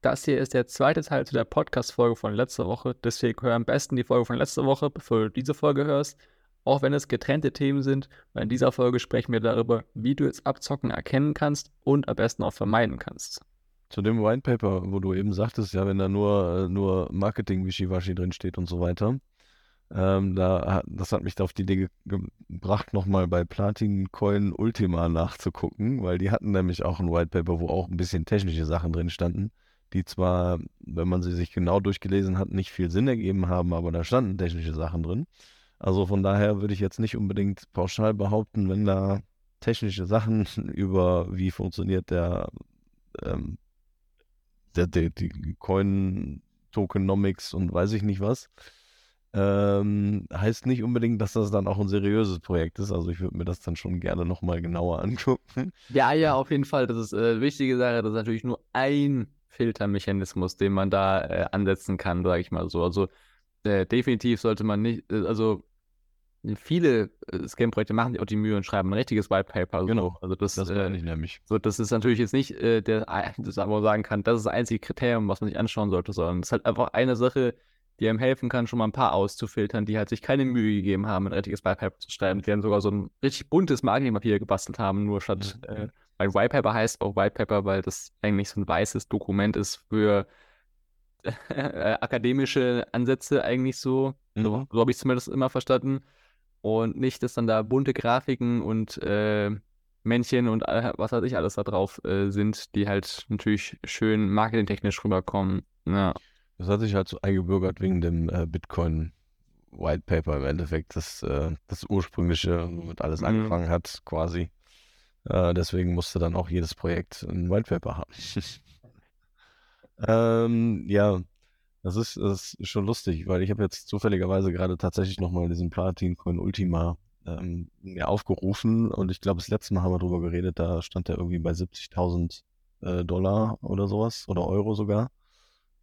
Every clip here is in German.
Das hier ist der zweite Teil zu der Podcast-Folge von letzter Woche. Deswegen hör am besten die Folge von letzter Woche, bevor du diese Folge hörst. Auch wenn es getrennte Themen sind, weil in dieser Folge sprechen wir darüber, wie du jetzt Abzocken erkennen kannst und am besten auch vermeiden kannst. Zu dem White Paper, wo du eben sagtest, ja, wenn da nur, äh, nur Marketing-Wischiwaschi drinsteht und so weiter, ähm, da, das hat mich auf die Idee ge gebracht, nochmal bei Platin Coin Ultima nachzugucken, weil die hatten nämlich auch ein White Paper, wo auch ein bisschen technische Sachen drin standen, die zwar, wenn man sie sich genau durchgelesen hat, nicht viel Sinn ergeben haben, aber da standen technische Sachen drin. Also von daher würde ich jetzt nicht unbedingt pauschal behaupten, wenn da technische Sachen über wie funktioniert der, ähm, der, der die Coin Tokenomics und weiß ich nicht was, ähm, heißt nicht unbedingt, dass das dann auch ein seriöses Projekt ist. Also ich würde mir das dann schon gerne nochmal genauer angucken. Ja, ja, auf jeden Fall. Das ist eine äh, wichtige Sache. Das ist natürlich nur ein Filtermechanismus, den man da äh, ansetzen kann, sage ich mal so. Also äh, definitiv sollte man nicht, äh, also viele äh, Scam-Projekte machen sich auch die Mühe und schreiben ein richtiges White Paper. Genau. Also das, das äh, ich nämlich. So, das ist natürlich jetzt nicht äh, der, das man sagen kann, das ist das einzige Kriterium, was man sich anschauen sollte, sondern es ist halt einfach eine Sache, die einem helfen kann, schon mal ein paar auszufiltern, die halt sich keine Mühe gegeben haben, ein richtiges White Paper zu schreiben. Die dann sogar so ein richtig buntes Marketingpapier gebastelt haben, nur statt, mhm. äh, weil White Paper heißt auch White Paper, weil das eigentlich so ein weißes Dokument ist für äh, akademische Ansätze eigentlich so. Mhm. So, so habe ich zumindest immer verstanden. Und nicht, dass dann da bunte Grafiken und äh, Männchen und was weiß ich alles da drauf äh, sind, die halt natürlich schön marketingtechnisch rüberkommen. Ja. Das hat sich halt so eingebürgert wegen dem äh, Bitcoin White Paper im Endeffekt, das, äh, das ursprüngliche, womit alles mhm. angefangen hat, quasi. Äh, deswegen musste dann auch jedes Projekt ein White Paper haben. ähm, ja, das ist, das ist schon lustig, weil ich habe jetzt zufälligerweise gerade tatsächlich nochmal diesen Platin Coin Ultima ähm, aufgerufen und ich glaube, das letzte Mal haben wir drüber geredet, da stand der irgendwie bei 70.000 äh, Dollar oder sowas oder Euro sogar.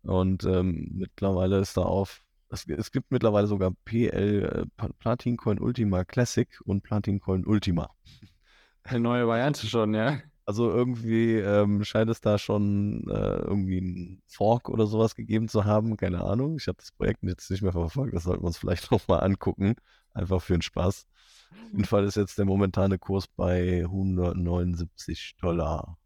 Und ähm, mittlerweile ist da auf, es, es, gibt mittlerweile sogar PL äh, Platin Coin Ultima Classic und Platin Coin Ultima. Eine neue Variante schon, ja. Also irgendwie ähm, scheint es da schon äh, irgendwie einen Fork oder sowas gegeben zu haben. Keine Ahnung. Ich habe das Projekt jetzt nicht mehr verfolgt. Das sollten wir uns vielleicht nochmal angucken. Einfach für den Spaß. Auf jeden Fall ist jetzt der momentane Kurs bei 179 Dollar.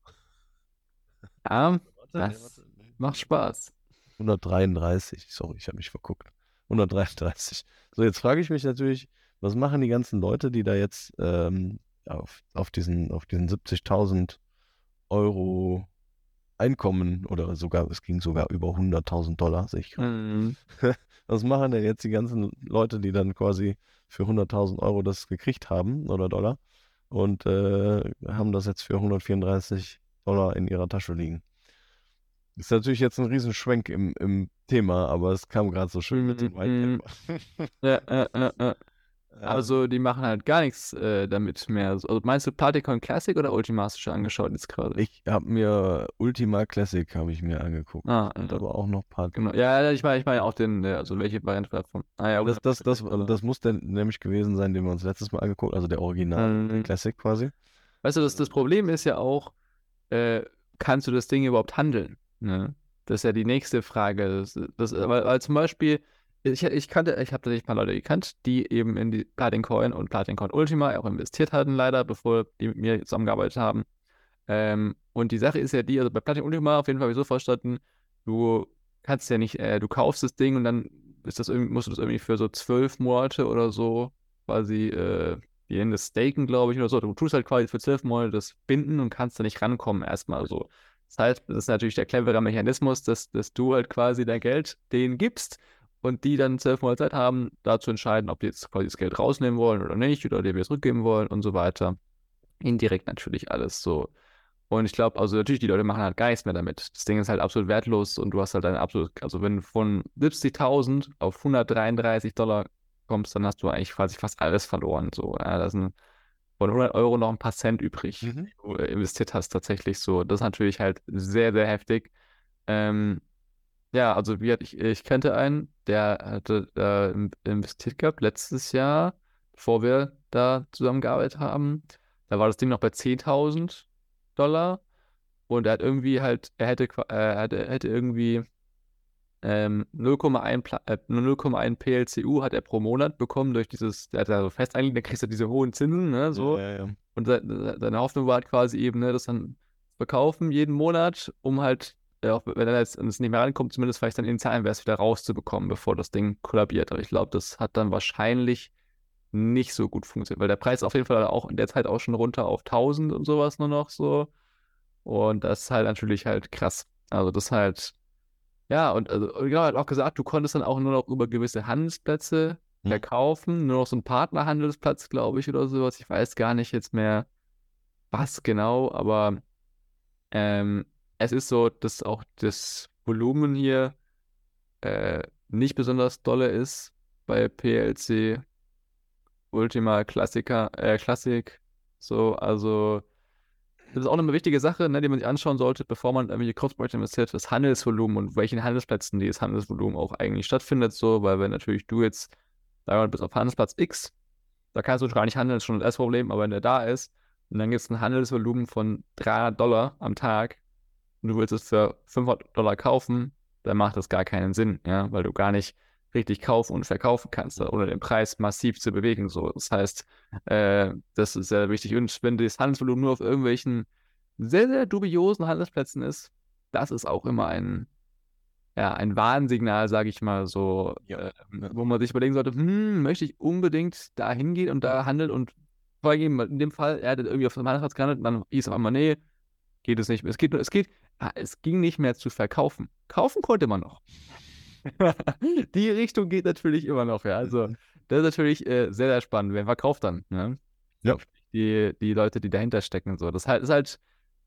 Ja, das macht Spaß. 133, sorry, ich habe mich verguckt. 133. So, jetzt frage ich mich natürlich, was machen die ganzen Leute, die da jetzt ähm, auf, auf diesen, auf diesen 70.000 Euro Einkommen oder sogar, es ging sogar über 100.000 Dollar, sehe ich gerade. Mhm. Was machen denn jetzt die ganzen Leute, die dann quasi für 100.000 Euro das gekriegt haben oder Dollar und äh, haben das jetzt für 134 Dollar in ihrer Tasche liegen? Ist natürlich jetzt ein Riesenschwenk im, im Thema, aber es kam gerade so schön mit dem White mhm. Ja, ja, ja, ja. Also die machen halt gar nichts äh, damit mehr. Also meinst du Partycon Classic oder Ultima hast du schon angeschaut jetzt gerade? Ich habe mir Ultima Classic habe ich mir angeguckt. Ah, und aber auch noch Party. Genau. Ja, ich meine, ich meine auch den, also welche Variante davon. Ah, ja, das, das, das, das, das muss denn nämlich gewesen sein, den wir uns letztes Mal angeguckt, also der Original mhm. Classic quasi. Weißt du, das, das Problem ist ja auch, äh, kannst du das Ding überhaupt handeln? Ne? Das ist ja die nächste Frage. Das, das, weil, weil zum Beispiel, ich, ich kannte, ich habe tatsächlich ein paar Leute gekannt, die eben in die Platin Coin und Platin Coin Ultima auch investiert hatten, leider, bevor die mit mir zusammengearbeitet haben. Ähm, und die Sache ist ja die, also bei Platin Ultima auf jeden Fall habe so verstanden, du kannst ja nicht, äh, du kaufst das Ding und dann ist das irgendwie, musst du das irgendwie für so zwölf Monate oder so quasi, äh, die nennen das Staken, glaube ich, oder so. Du tust halt quasi für zwölf Monate das binden und kannst da nicht rankommen erstmal so. Das heißt, das ist natürlich der clevere Mechanismus, dass, dass du halt quasi dein Geld denen gibst und die dann zwölf Monate Zeit haben, da zu entscheiden, ob die jetzt quasi das Geld rausnehmen wollen oder nicht oder dir wieder zurückgeben wollen und so weiter. Indirekt natürlich alles so. Und ich glaube, also natürlich, die Leute machen halt gar nichts mehr damit. Das Ding ist halt absolut wertlos und du hast halt eine absolut, also wenn du von 70.000 auf 133 Dollar kommst, dann hast du eigentlich quasi fast alles verloren. So, ja, das sind von 100 Euro noch ein paar Cent übrig, mhm. die du investiert hast, tatsächlich so. Das ist natürlich halt sehr, sehr heftig. Ähm, ja, also wie ich, ich kannte einen, der hatte äh, investiert gehabt letztes Jahr, bevor wir da zusammengearbeitet haben. Da war das Ding noch bei 10.000 Dollar und er hat irgendwie halt, er hätte, äh, er hätte, hätte irgendwie ähm, 0,1 äh, 0,1 PLCU hat er pro Monat bekommen durch dieses, der hat da so fest eigentlich, dann kriegst du diese hohen Zinsen, ne, so. Ja, ja, ja. Und seine Hoffnung war halt quasi eben, ne, das dann verkaufen jeden Monat, um halt, auch wenn er jetzt nicht mehr rankommt, zumindest vielleicht dann in den Zahlenwert wieder rauszubekommen, bevor das Ding kollabiert. Aber ich glaube, das hat dann wahrscheinlich nicht so gut funktioniert, weil der Preis auf jeden Fall auch in der Zeit auch schon runter auf 1000 und sowas nur noch so. Und das ist halt natürlich halt krass. Also das halt ja, und also, genau, hat auch gesagt, du konntest dann auch nur noch über gewisse Handelsplätze Hm. verkaufen, nur noch so ein Partnerhandelsplatz, glaube ich, oder sowas. Ich weiß gar nicht jetzt mehr, was genau, aber ähm, es ist so, dass auch das Volumen hier äh, nicht besonders dolle ist bei PLC Ultima Classica, äh, Classic. So, also das ist auch eine wichtige Sache, ne, die man sich anschauen sollte, bevor man irgendwelche Kurzprojekte investiert, das Handelsvolumen und welchen Handelsplätzen dieses Handelsvolumen auch eigentlich stattfindet, so, weil wenn natürlich du jetzt, sagen wir bist auf Handelsplatz X, da kannst du gar nicht handeln, ist schon das Problem, aber wenn der da ist und dann gibt es ein Handelsvolumen von 300 Dollar am Tag und du willst es für 500 Dollar kaufen, dann macht das gar keinen Sinn, ja, weil du gar nicht richtig kaufen und verkaufen kannst, ohne den Preis massiv zu bewegen. So. Das heißt, äh, das ist sehr wichtig. Und wenn das Handelsvolumen nur auf irgendwelchen sehr, sehr dubiosen Handelsplätzen ist, das ist auch immer ein, ja, ein Warnsignal, sage ich mal so, Ja. äh, wo man sich überlegen sollte, hm, möchte ich unbedingt da hingehen und da handeln und vorgeben, in dem Fall, er hat irgendwie auf dem Handelsplatz gehandelt und dann hieß auf einmal, nee, geht es nicht mehr. Es geht, nur- es geht, es ging nicht mehr zu verkaufen. Kaufen konnte man noch. Die Richtung geht natürlich immer noch, ja. Also, das ist natürlich äh, sehr, sehr spannend. Wer verkauft dann? Ne? Ja. Die, die Leute, die dahinter stecken und so. Das halt, ist halt,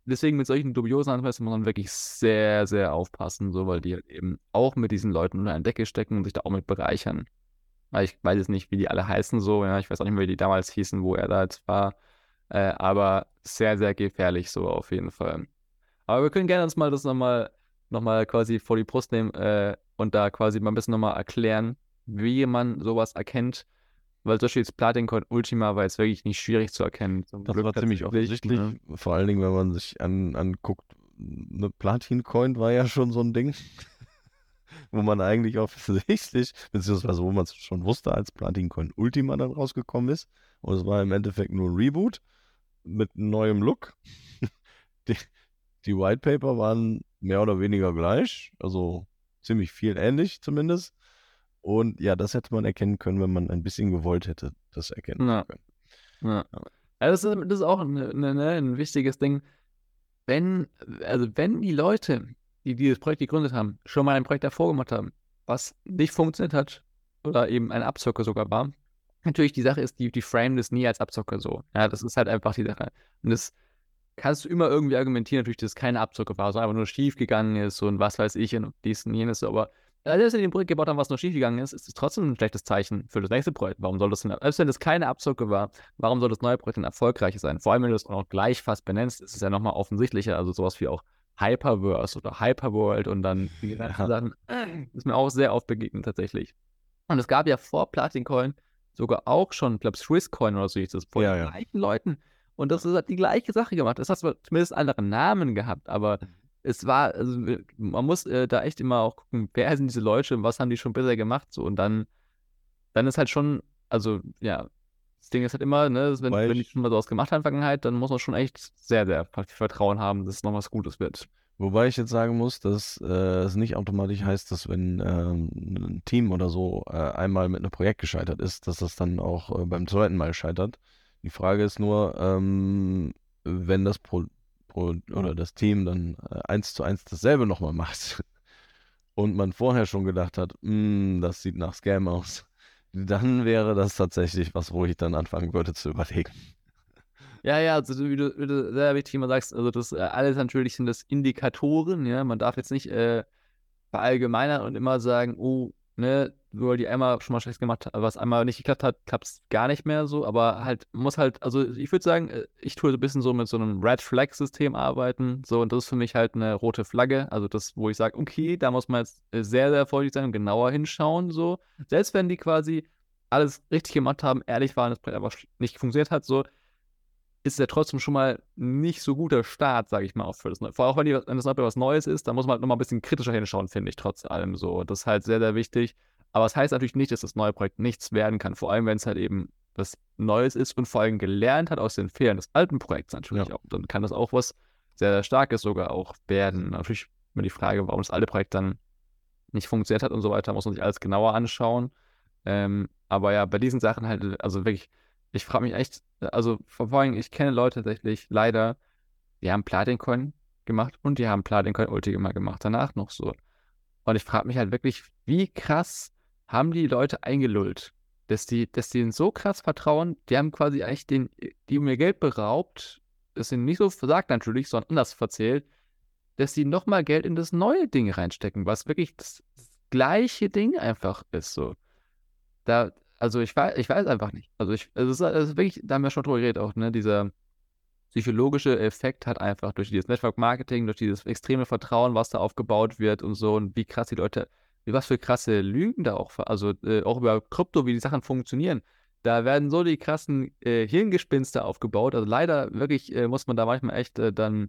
deswegen mit solchen dubiosen Anweisungen muss man wirklich sehr, sehr aufpassen, so, weil die halt eben auch mit diesen Leuten unter einer Decke stecken und sich da auch mit bereichern. Weil ich weiß jetzt nicht, wie die alle heißen, so, ja. Ich weiß auch nicht mehr, wie die damals hießen, wo er da jetzt war. Äh, aber sehr, sehr gefährlich, so auf jeden Fall. Aber wir können gerne uns mal das nochmal noch mal quasi vor die Brust nehmen äh, und da quasi mal ein bisschen nochmal erklären, wie man sowas erkennt. Weil zum Beispiel jetzt Platin Coin Ultima war jetzt wirklich nicht schwierig zu erkennen. Zum Das Glück war ziemlich offensichtlich. ne? Vor allen Dingen, wenn man sich an, anguckt, eine Platin-Coin war ja schon so ein Ding, wo man eigentlich offensichtlich, beziehungsweise wo man es schon wusste, als Platin-Coin Ultima dann rausgekommen ist. Und es war im Endeffekt nur ein Reboot mit neuem Look. Die, White Paper waren mehr oder weniger gleich, also ziemlich viel ähnlich zumindest. Und ja, das hätte man erkennen können, wenn man ein bisschen gewollt hätte, das erkennen Ja. zu können. Ja. Ja, das, ist, das ist auch ein, ne, ne, ein wichtiges Ding. Wenn, also wenn die Leute, die dieses Projekt gegründet haben, schon mal ein Projekt davor gemacht haben, was nicht funktioniert hat oder eben ein Abzocke sogar war, natürlich die Sache ist, die, die framen das nie als Abzocke so. Ja, das ist halt einfach die Sache. Und das kannst du immer irgendwie argumentieren, natürlich, dass es keine Abzocke war, sondern einfach nur schief gegangen ist und was weiß ich und dies und jenes, aber als sie den Projekt gebaut haben, was nur schief gegangen ist, ist es trotzdem ein schlechtes Zeichen für das nächste Projekt. Warum soll das denn, selbst wenn das keine Abzocke war, warum soll das neue Projekt denn erfolgreich sein? Vor allem, wenn du es auch noch gleich fast benennst, ist es ja nochmal offensichtlicher. Also sowas wie auch Hyperverse oder Hyperworld und dann die ganzen Ja. Sachen, ist mir auch sehr oft begegnet tatsächlich. Und es gab ja vor Platin Coin sogar auch schon, ich glaube, Swiss Coin oder so hieß das, von Ja, den ja. gleichen Leuten. Und das hat die gleiche Sache gemacht. Es hat zumindest andere Namen gehabt, aber es war, also man muss äh, da echt immer auch gucken, wer sind diese Leute und was haben die schon besser gemacht, so und dann, dann ist halt schon, also ja, das Ding ist halt immer, ne, wenn, wenn die schon mal sowas gemacht haben in der Vergangenheit, dann muss man schon echt sehr, sehr viel Vertrauen haben, dass es noch was Gutes wird. Wobei ich jetzt sagen muss, dass äh, es nicht automatisch heißt, dass wenn ähm, ein Team oder so äh, einmal mit einem Projekt gescheitert ist, dass das dann auch äh, beim zweiten Mal scheitert. Die Frage ist nur, ähm, wenn das Pro, Pro oder das Team dann äh, eins zu eins dasselbe nochmal macht und man vorher schon gedacht hat, "Hm, das sieht nach Scam aus, dann wäre das tatsächlich was, wo ich dann anfangen würde zu überlegen. Ja, ja, also wie du, wie du sehr wichtig immer sagst, also das äh, alles natürlich sind das Indikatoren, ja, man darf jetzt nicht äh, verallgemeinern und immer sagen, oh, ne, nur die einmal schon mal schlecht gemacht was einmal nicht geklappt hat, klappt es gar nicht mehr so, aber halt, muss halt, also ich würde sagen, äh, ich tue so ein bisschen so mit so einem Red Flag System arbeiten, so, und das ist für mich halt eine rote Flagge, also das, wo ich sage, okay, da muss man jetzt äh, sehr, sehr vorsichtig sein und genauer hinschauen, so, selbst wenn die quasi alles richtig gemacht haben, ehrlich waren, das Projekt aber nicht funktioniert hat, so, ist ja trotzdem schon mal nicht so guter Start, sage ich mal, auch für das Neue. Vor allem, wenn, die, wenn das Neue was Neues ist, dann muss man halt nochmal ein bisschen kritischer hinschauen, finde ich, trotz allem so. Das ist halt sehr, sehr wichtig. Aber es das heißt natürlich nicht, dass das neue Projekt nichts werden kann. Vor allem, wenn es halt eben was Neues ist und vor allem gelernt hat aus den Fehlern des alten Projekts natürlich ja. auch. Dann kann das auch was sehr, sehr Starkes sogar auch werden. Natürlich immer die Frage, warum das alte Projekt dann nicht funktioniert hat und so weiter, muss man sich alles genauer anschauen. Ähm, aber ja, bei diesen Sachen halt, also wirklich, ich frage mich echt, also vor allem, ich kenne Leute tatsächlich leider, die haben Platincoin gemacht und die haben Platincoin Ultima gemacht, danach noch so. Und ich frage mich halt wirklich, wie krass haben die Leute eingelullt, dass die, dass die ihnen so krass vertrauen, die haben quasi eigentlich den, die mir Geld beraubt, das ihnen nicht so versagt natürlich, sondern anders verzählt, dass sie nochmal Geld in das neue Ding reinstecken, was wirklich das, das gleiche Ding einfach ist, so. Da, also ich weiß, ich weiß einfach nicht. Also ich, also es ist, also wirklich, da haben wir schon drüber geredet auch, ne, dieser psychologische Effekt hat einfach durch dieses Network Marketing, durch dieses extreme Vertrauen, was da aufgebaut wird und so und wie krass die Leute, was für krasse Lügen da auch, also äh, auch über Krypto, wie die Sachen funktionieren. Da werden so die krassen äh, Hirngespinste aufgebaut. Also leider wirklich äh, muss man da manchmal echt äh, dann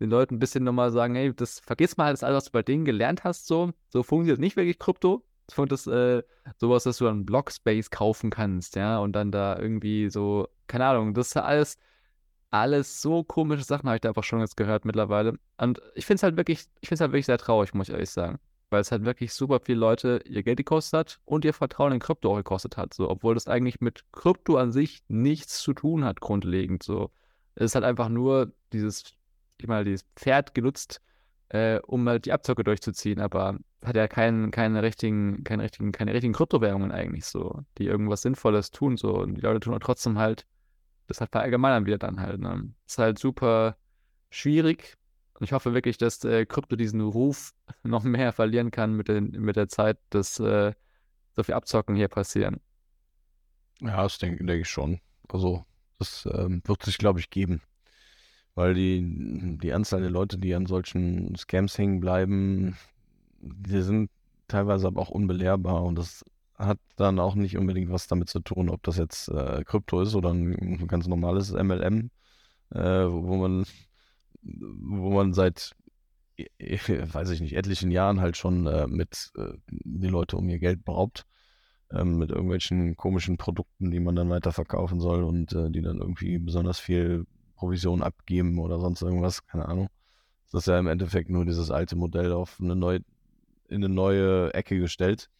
den Leuten ein bisschen nochmal sagen, hey, das vergiss mal das alles, was du bei denen gelernt hast, so. So funktioniert nicht wirklich Krypto. Und das, äh, sowas, dass du dann Blockspace kaufen kannst, ja, und dann da irgendwie so, keine Ahnung, das ist alles, alles so komische Sachen, habe ich da einfach schon jetzt gehört mittlerweile. Und ich finde es halt wirklich, ich finde es halt wirklich sehr traurig, muss ich ehrlich sagen. Weil es halt wirklich super viele Leute ihr Geld gekostet hat und ihr Vertrauen in Krypto auch gekostet hat. So, obwohl das eigentlich mit Krypto an sich nichts zu tun hat, grundlegend. So. Es ist halt einfach nur dieses, ich mal, dieses Pferd genutzt, äh, um halt die Abzocke durchzuziehen, aber hat ja keinen, keine richtigen, keine richtigen, keine richtigen Kryptowährungen eigentlich so, die irgendwas Sinnvolles tun so. Und die Leute tun auch trotzdem halt, das halt verallgemeinern wir dann halt. Ne? Ist halt super schwierig. Ich hoffe wirklich, dass äh, Krypto diesen Ruf noch mehr verlieren kann mit, den, mit der Zeit, dass äh, so viel Abzocken hier passieren. Ja, das denke denk ich schon. Also, das ähm, wird sich, glaube ich, geben weil die, die Anzahl der Leute, die an solchen Scams hängen bleiben, die sind teilweise aber auch unbelehrbar und das hat dann auch nicht unbedingt was damit zu tun, ob das jetzt äh, Krypto ist oder ein ganz normales MLM, äh, wo man, wo man seit, weiß ich nicht, etlichen Jahren halt schon äh, mit äh, die Leute um ihr Geld beraubt, ähm, mit irgendwelchen komischen Produkten, die man dann weiterverkaufen soll und äh, die dann irgendwie besonders viel Provision abgeben oder sonst irgendwas, keine Ahnung. Das ist ja im Endeffekt nur dieses alte Modell auf eine neue, in eine neue Ecke gestellt.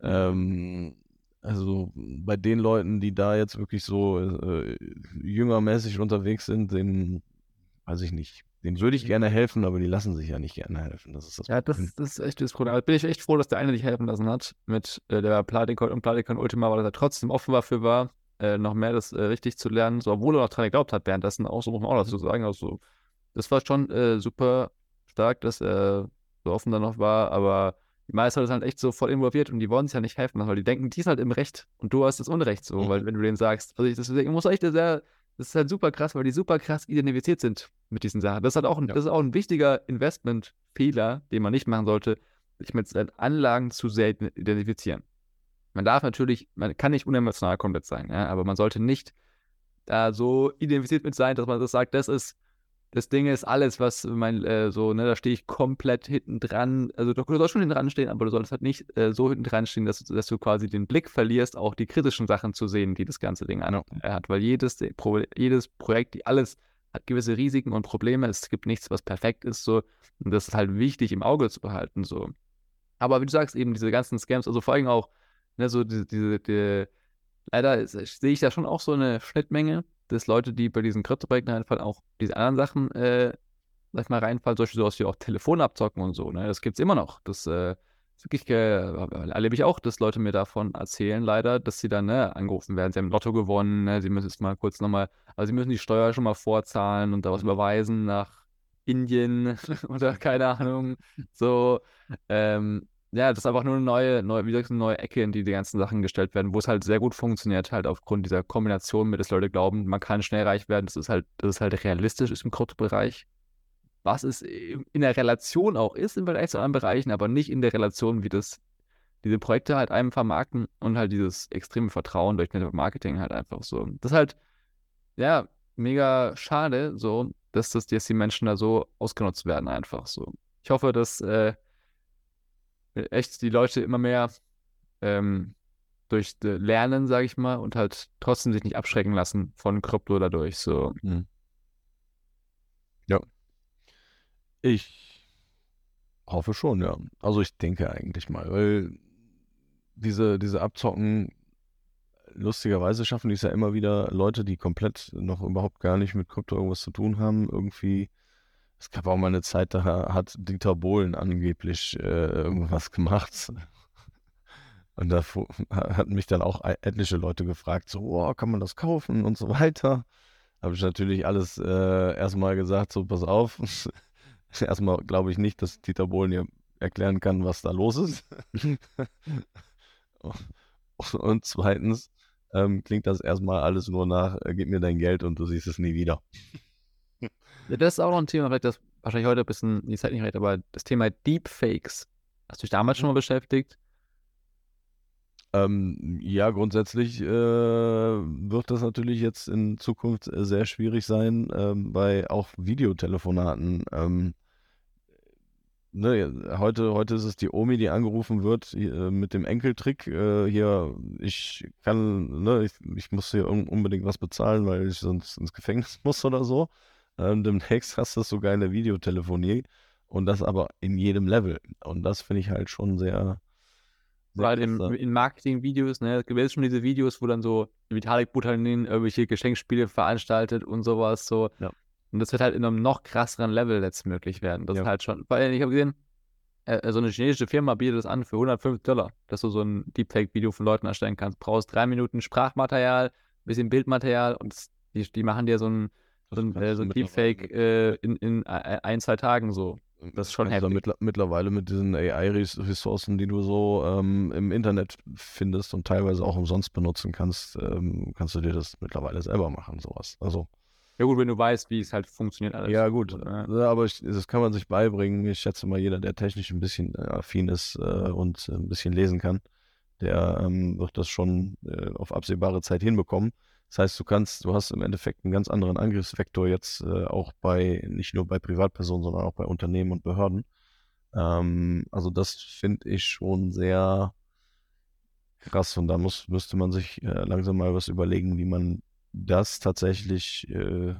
Ähm, also bei den Leuten, die da jetzt wirklich so äh, jüngermäßig unterwegs sind, denen, weiß ich nicht, denen würde ich gerne helfen, aber die lassen sich ja nicht gerne helfen. Das ist das ja, das, das, ist echt das Problem. Also bin ich echt froh, dass der eine dich helfen lassen hat mit äh, der Platikon und Platikon Ultima, weil er trotzdem offen dafür war, äh, noch mehr das äh, richtig zu lernen, so, obwohl er noch dran geglaubt hat währenddessen auch, so muss man auch dazu sagen. Also, das war schon äh, super stark, dass er so offen dann noch war, aber die meisten sind halt echt so voll involviert und die wollen sich ja nicht helfen, weil die denken, die ist halt im Recht und du hast das Unrecht so, mhm. weil wenn du denen sagst, also ich, deswegen muss echt sehr, das ist halt super krass, weil die super krass identifiziert sind mit diesen Sachen. Das ist halt auch ein, ja. das ist auch ein wichtiger Investmentfehler, den man nicht machen sollte, sich mit seinen Anlagen zu sehr identifizieren. Man darf natürlich, man kann nicht unemotional komplett sein, ja, aber man sollte nicht da so identifiziert mit sein, dass man das sagt, das ist, das Ding ist alles, was mein, äh, so, ne, da stehe ich komplett hinten dran. Also du, du sollst schon hinten dran stehen, aber du solltest halt nicht äh, so hinten dran stehen, dass, dass, du quasi den Blick verlierst, auch die kritischen Sachen zu sehen, die das ganze Ding an, äh, hat. Weil jedes, jedes Projekt, alles hat gewisse Risiken und Probleme. Es gibt nichts, was perfekt ist, so. Und das ist halt wichtig im Auge zu behalten, so. Aber wie du sagst, eben diese ganzen Scams, also vor allem auch Ne, so diese, diese, die, leider sehe ich da schon auch so eine Schnittmenge, dass Leute, die bei diesen Krypto-Projekten reinfallen, auch diese anderen Sachen, äh, sag ich mal, reinfallen, solche sowas wie auch Telefon abzocken und so, ne? Das es immer noch. Das äh, wirklich, äh, erlebe ich auch, dass Leute mir davon erzählen, leider, dass sie dann ne, angerufen werden. Sie haben Lotto gewonnen, ne? sie müssen jetzt mal kurz nochmal, also sie müssen die Steuer schon mal vorzahlen und da was überweisen nach Indien oder keine Ahnung. So, ähm, ja, das ist einfach nur eine neue, neue, wie gesagt, eine neue Ecke, in die die ganzen Sachen gestellt werden, wo es halt sehr gut funktioniert, halt aufgrund dieser Kombination mit, dass Leute glauben, man kann schnell reich werden, das ist halt, das ist halt realistisch ist im Kryptobereich. Was es in der Relation auch ist im Vergleich zu anderen Bereichen, aber nicht in der Relation, wie das diese Projekte halt einem vermarkten und halt dieses extreme Vertrauen durch Network Marketing halt einfach so. Das ist halt, ja, mega schade, so, dass, das, dass die Menschen da so ausgenutzt werden, einfach so. Ich hoffe, dass äh, echt die Leute immer mehr ähm, durch äh, Lernen, sage ich mal, und halt trotzdem sich nicht abschrecken lassen von Krypto dadurch. So. Mhm. Ja. Ich hoffe schon, ja. Also ich denke eigentlich mal, weil diese, diese Abzocken, lustigerweise schaffen die es ja immer wieder Leute, die komplett noch überhaupt gar nicht mit Krypto irgendwas zu tun haben, irgendwie. Es gab auch mal eine Zeit, da hat Dieter Bohlen angeblich äh, irgendwas gemacht. Und da hatten mich dann auch etliche Leute gefragt, so, oh, kann man das kaufen und so weiter. Habe ich natürlich alles äh, erstmal gesagt, so, pass auf. erstmal glaube ich nicht, dass Dieter Bohlen hier erklären kann, was da los ist. und zweitens ähm, klingt das erstmal alles nur nach, äh, gib mir dein Geld und du siehst es nie wieder. Ja, das ist auch noch ein Thema, vielleicht das wahrscheinlich heute ein bisschen die Zeit nicht recht, aber das Thema Deepfakes. Hast du dich damals schon mal beschäftigt? Ähm, ja, grundsätzlich äh, wird das natürlich jetzt in Zukunft äh, sehr schwierig sein, ähm, bei auch Videotelefonaten. Ähm, ne, heute, heute ist es die Omi, die angerufen wird äh, mit dem Enkeltrick. Äh, hier, ich kann, ne, ich, ich muss hier un unbedingt was bezahlen, weil ich sonst ins Gefängnis muss oder so. Ähm, demnächst hast du sogar eine Videotelefonie und das aber in jedem Level. Und das finde ich halt schon sehr weil in, in Marketing-Videos, ne, es gibt schon diese Videos, wo dann so Vitalik Buterin irgendwelche Geschenkspiele veranstaltet und sowas so. Ja. Und das wird halt in einem noch krasseren Level jetzt möglich werden. Das ja. ist halt schon, weil ich habe gesehen, äh, so eine chinesische Firma bietet das an für 150 Dollar, dass du so ein Deepfake-Video von Leuten erstellen kannst. Brauchst drei Minuten Sprachmaterial, ein bisschen Bildmaterial und das, die, die machen dir so ein, so ein, äh, so ein Deepfake äh, in, in ein, zwei Tagen so. Das ist schon also mittler mittlerweile mit diesen AI-Ressourcen, die du so ähm, im Internet findest und teilweise auch umsonst benutzen kannst, ähm, kannst du dir das mittlerweile selber machen, sowas. Also. Ja gut, wenn du weißt, wie es halt funktioniert alles. Ja gut, ja. aber ich, das kann man sich beibringen. Ich schätze mal, jeder, der technisch ein bisschen äh, affin ist äh, und ein bisschen lesen kann, der ähm, wird das schon äh, auf absehbare Zeit hinbekommen. Das heißt, du kannst, du hast im Endeffekt einen ganz anderen Angriffsvektor jetzt äh, auch bei, nicht nur bei Privatpersonen, sondern auch bei Unternehmen und Behörden. Ähm, also das finde ich schon sehr krass und da muss, müsste man sich äh, langsam mal was überlegen, wie man das tatsächlich äh,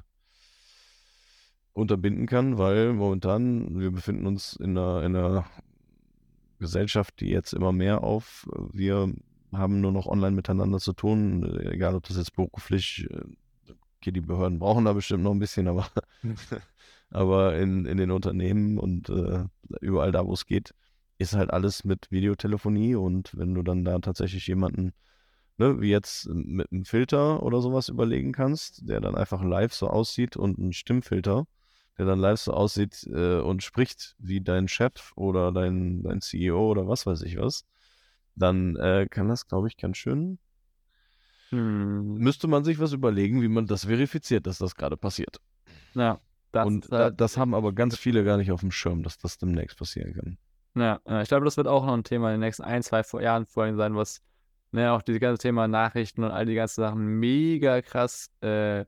unterbinden kann, weil momentan, wir befinden uns in einer, in einer Gesellschaft, die jetzt immer mehr auf wir haben nur noch online miteinander zu tun, egal ob das jetzt beruflich, äh, okay, die Behörden brauchen da bestimmt noch ein bisschen, aber, aber in, in den Unternehmen und äh, überall da, wo es geht, ist halt alles mit Videotelefonie. Und wenn du dann da tatsächlich jemanden, ne, wie jetzt mit einem Filter oder sowas überlegen kannst, der dann einfach live so aussieht und ein Stimmfilter, der dann live so aussieht äh, und spricht wie dein Chef oder dein, dein CEO oder was weiß ich was, dann äh, kann das, glaube ich, ganz schön. Hm. Müsste man sich was überlegen, wie man das verifiziert, dass das gerade passiert. Ja. Das, Und äh, das haben aber ganz viele gar nicht auf dem Schirm, dass das demnächst passieren kann. Ja, ich glaube, das wird auch noch ein Thema in den nächsten ein, zwei Jahren vor allem sein, was ne, auch dieses ganze Thema Nachrichten und all die ganzen Sachen mega krass äh,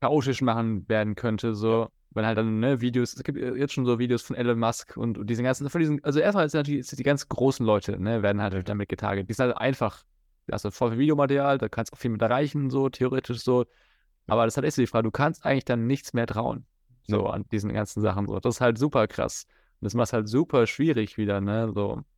chaotisch machen werden könnte. So wenn halt dann ne, Videos, es gibt jetzt schon so Videos von Elon Musk und, und diesen ganzen, von diesen, also erstmal ist natürlich die ganz großen Leute, ne, werden halt damit getarget. Die sind halt einfach, also voll viel Videomaterial, da kannst du auch viel mit erreichen, so theoretisch so. Aber das ist halt echt so die Frage, du kannst eigentlich dann nichts mehr trauen, so an diesen ganzen Sachen. So. Das ist halt super krass. Und das macht halt super schwierig wieder, ne, so.